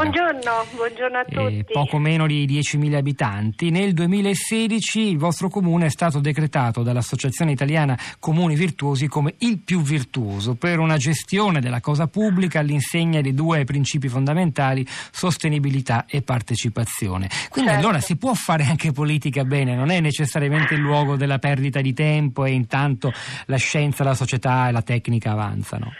Buongiorno, buongiorno a tutti. Eh, poco meno di 10.000 abitanti. Nel 2016 il vostro comune è stato decretato dall'Associazione Italiana Comuni Virtuosi come il più virtuoso per una gestione della cosa pubblica all'insegna di due principi fondamentali, sostenibilità e partecipazione. Quindi Certo. allora si può fare anche politica bene, non è necessariamente il luogo della perdita di tempo e intanto la scienza, la società e la tecnica avanzano.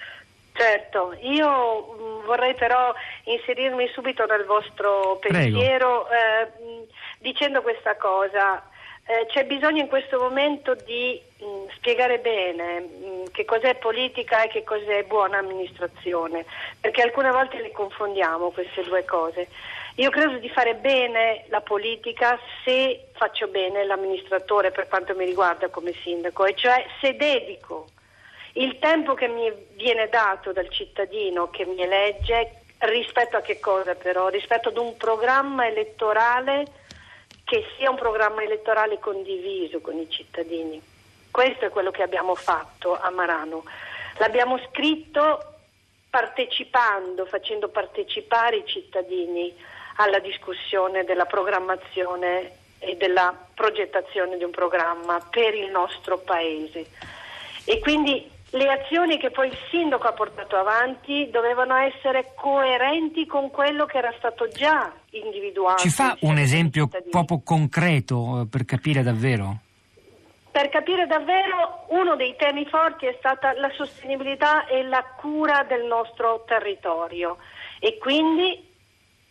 Certo, io mh, vorrei però inserirmi subito nel vostro pensiero eh, dicendo questa cosa. Eh, c'è bisogno in questo momento di mh, spiegare bene mh, che cos'è politica e che cos'è buona amministrazione, perché alcune volte le confondiamo queste due cose. Io credo di fare bene la politica se faccio bene l'amministratore per quanto mi riguarda come sindaco, e cioè se dedico il tempo che mi viene dato dal cittadino che mi elegge rispetto a che cosa però? Rispetto ad un programma elettorale che sia un programma elettorale condiviso con i cittadini. Questo è quello che abbiamo fatto a Marano. L'abbiamo scritto partecipando, facendo partecipare i cittadini alla discussione della programmazione e della progettazione di un programma per il nostro Paese. E quindi le azioni che poi il sindaco ha portato avanti dovevano essere coerenti con quello che era stato già individuato. Ci fa un esempio proprio concreto eh, per capire davvero? Per capire davvero, uno dei temi forti è stata la sostenibilità e la cura del nostro territorio e quindi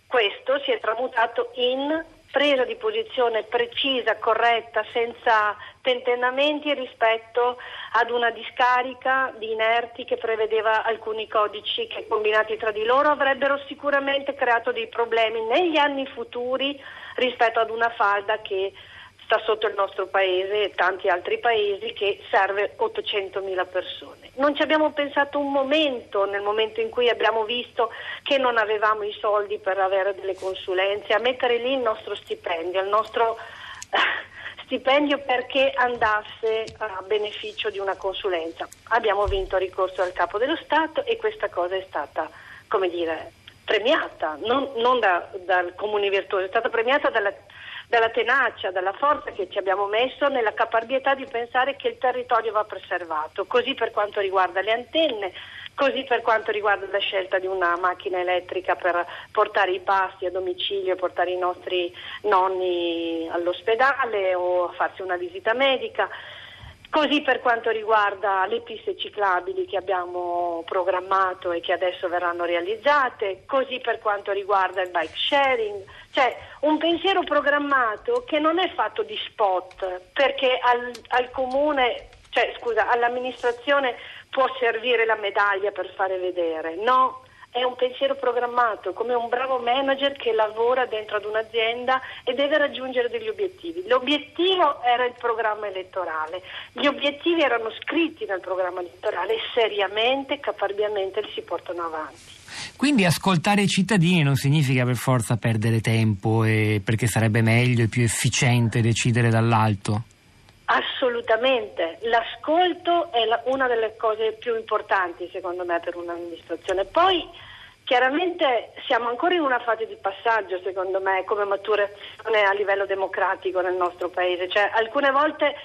questo si è tramutato in presa di posizione precisa, corretta, senza tentennamenti rispetto ad una discarica di inerti che prevedeva alcuni codici che combinati tra di loro avrebbero sicuramente creato dei problemi negli anni futuri rispetto ad una falda che sta sotto il nostro paese e tanti altri paesi che serve 800.000 persone. Non ci abbiamo pensato un momento nel momento in cui abbiamo visto che non avevamo i soldi per avere delle consulenze, a mettere lì il nostro stipendio, il nostro eh, stipendio perché andasse a beneficio di una consulenza. Abbiamo vinto il ricorso al capo dello Stato e questa cosa è stata, come dire, premiata, non, non da- dal comune virtuoso, è stata premiata dalla dalla tenacia, dalla forza che ci abbiamo messo nella caparbietà di pensare che il territorio va preservato, così per quanto riguarda le antenne, così per quanto riguarda la scelta di una macchina elettrica per portare i pasti a domicilio, portare i nostri nonni all'ospedale o a farsi una visita medica. Così per quanto riguarda le piste ciclabili che abbiamo programmato e che adesso verranno realizzate, così per quanto riguarda il bike sharing, cioè un pensiero programmato che non è fatto di spot, perché al, al comune, cioè scusa, all'amministrazione può servire la medaglia per fare vedere, no? È un pensiero programmato, come un bravo manager che lavora dentro ad un'azienda e deve raggiungere degli obiettivi. L'obiettivo era il programma elettorale, gli obiettivi erano scritti nel programma elettorale e seriamente, caparbiamente li si portano avanti. Quindi ascoltare i cittadini non significa per forza perdere tempo perché sarebbe meglio e più efficiente decidere dall'alto. Assolutamente, l'ascolto è la- una delle cose più importanti secondo me per un'amministrazione. Poi chiaramente siamo ancora in una fase di passaggio secondo me come maturazione a livello democratico nel nostro paese, cioè alcune volte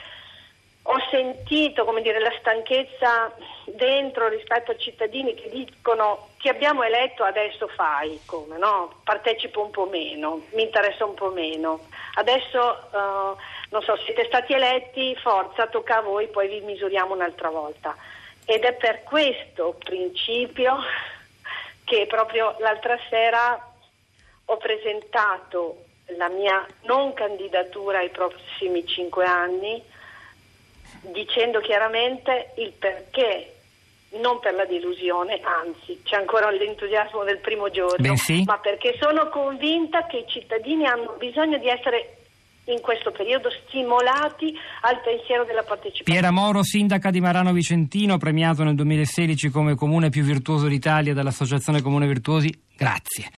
ho sentito dire, la stanchezza dentro rispetto ai cittadini che dicono ti abbiamo eletto adesso fai come no? partecipo un po' meno, mi interessa un po' meno. Adesso eh, non so, siete stati eletti, forza, tocca a voi, poi vi misuriamo un'altra volta. Ed è per questo principio che proprio l'altra sera ho presentato la mia non candidatura ai prossimi cinque anni dicendo chiaramente il perché, non per la delusione, anzi c'è ancora l'entusiasmo del primo giorno, Bensì? ma perché sono convinta che i cittadini hanno bisogno di essere in questo periodo stimolati al pensiero della partecipazione. Piera Moro, sindaca di Marano Vicentino, premiato nel 2016 come comune più virtuoso d'Italia dall'Associazione Comune Virtuosi, grazie.